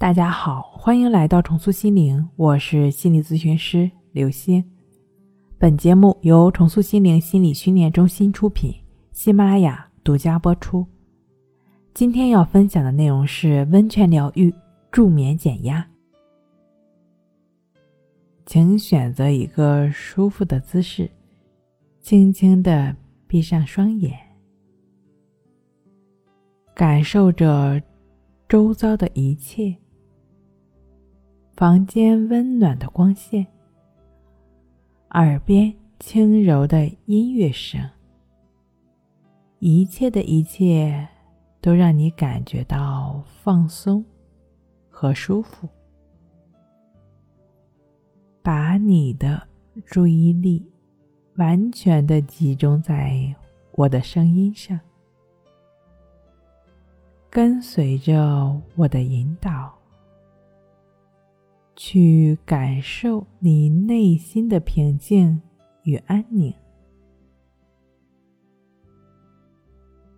大家好，欢迎来到重塑心灵，我是心理咨询师刘星。本节目由重塑心灵心理训练中心出品，喜马拉雅独家播出。今天要分享的内容是温泉疗愈助眠减压，请选择一个舒服的姿势，轻轻的闭上双眼，感受着周遭的一切。房间温暖的光线，耳边轻柔的音乐声，一切的一切都让你感觉到放松和舒服。把你的注意力完全的集中在我的声音上，跟随着我的引导。去感受你内心的平静与安宁。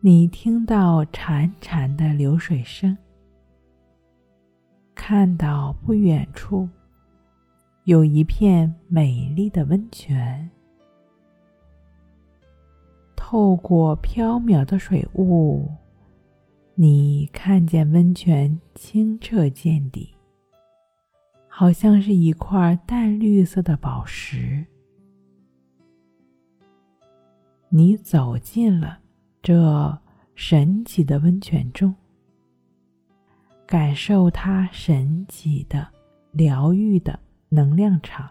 你听到潺潺的流水声，看到不远处有一片美丽的温泉。透过飘渺的水雾，你看见温泉清澈见底。好像是一块淡绿色的宝石。你走进了这神奇的温泉中，感受它神奇的疗愈的能量场。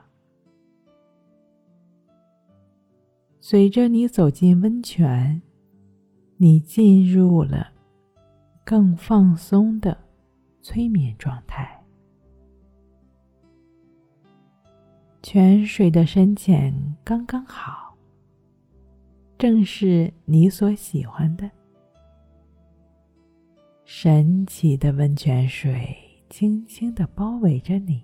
随着你走进温泉，你进入了更放松的催眠状态。泉水的深浅刚刚好，正是你所喜欢的。神奇的温泉水轻轻的包围着你，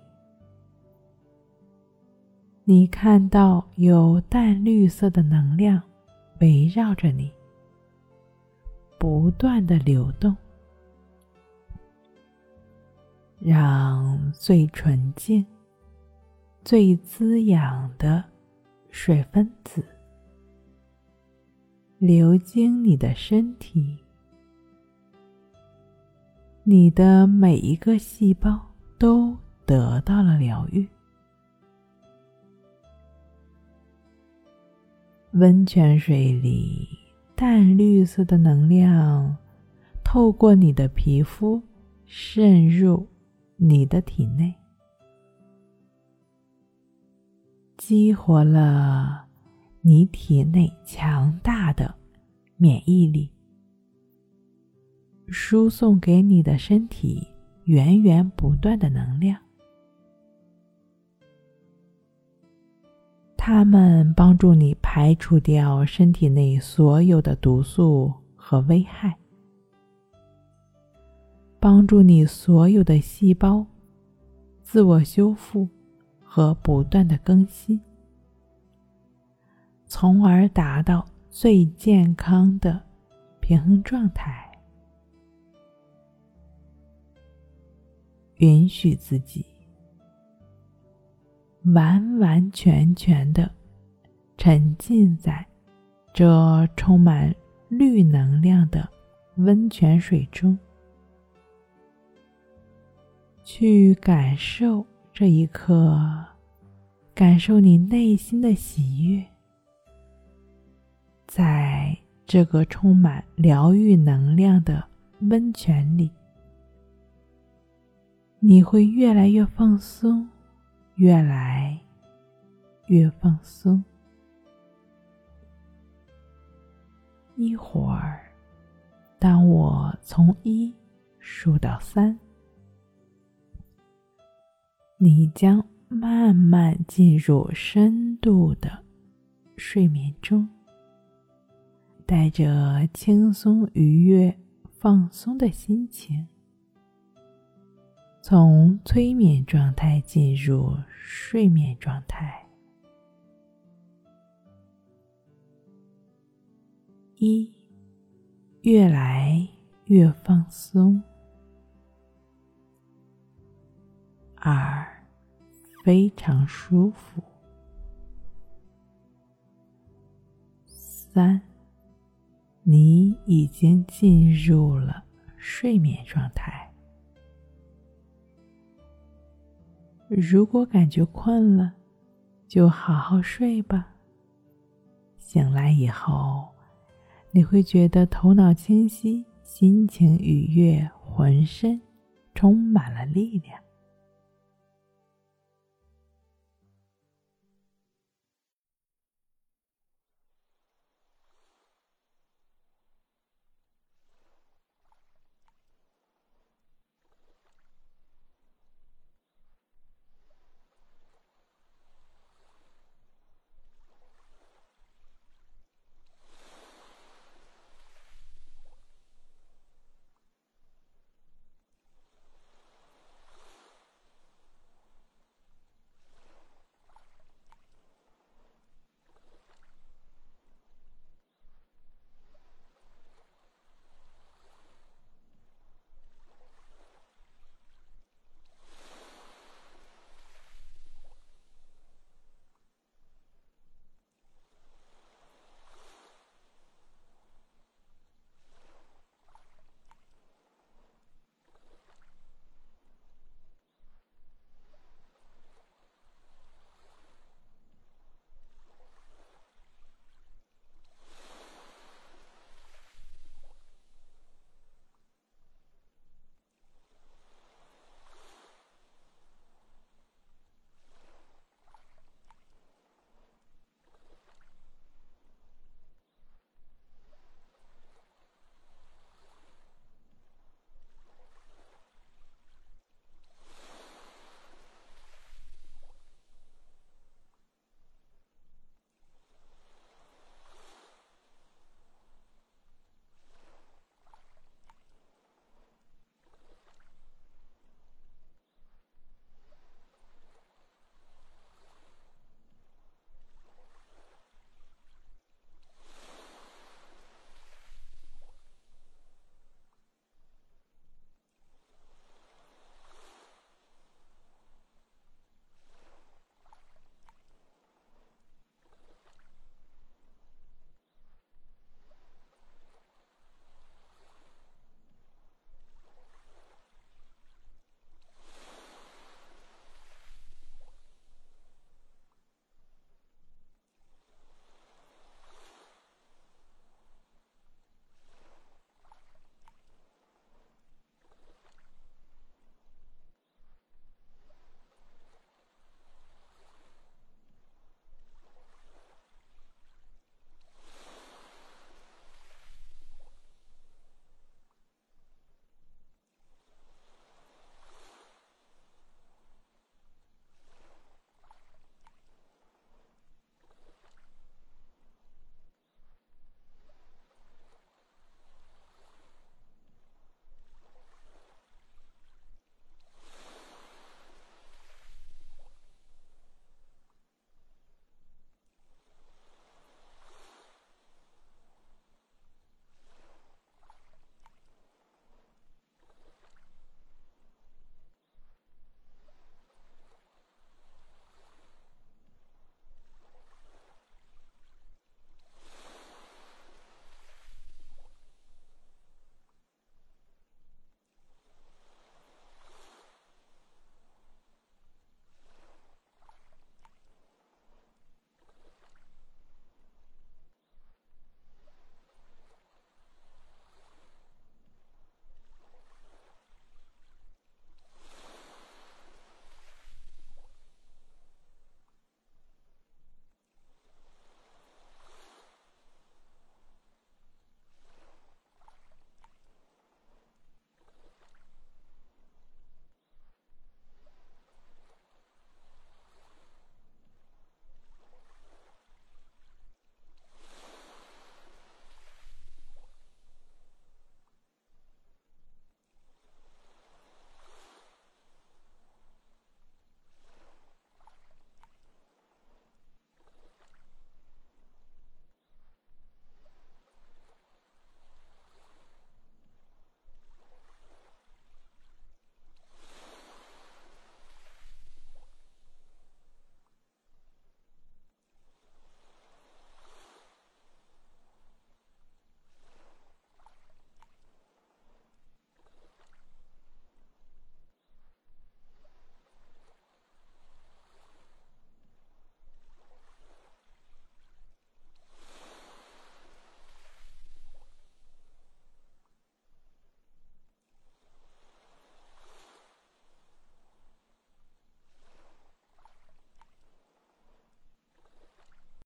你看到有淡绿色的能量围绕着你，不断的流动，让最纯净。最滋养的水分子流经你的身体，你的每一个细胞都得到了疗愈。温泉水里淡绿色的能量透过你的皮肤渗入你的体内。激活了你体内强大的免疫力，输送给你的身体源源不断的能量。它们帮助你排除掉身体内所有的毒素和危害，帮助你所有的细胞自我修复。和不断的更新，从而达到最健康的平衡状态。允许自己完完全全的沉浸在这充满绿能量的温泉水中，去感受。这一刻，感受你内心的喜悦，在这个充满疗愈能量的温泉里，你会越来越放松，越来越放松。一会儿，当我从一数到三。你将慢慢进入深度的睡眠中，带着轻松、愉悦、放松的心情，从催眠状态进入睡眠状态。一，越来越放松。二，非常舒服。三，你已经进入了睡眠状态。如果感觉困了，就好好睡吧。醒来以后，你会觉得头脑清晰，心情愉悦，浑身充满了力量。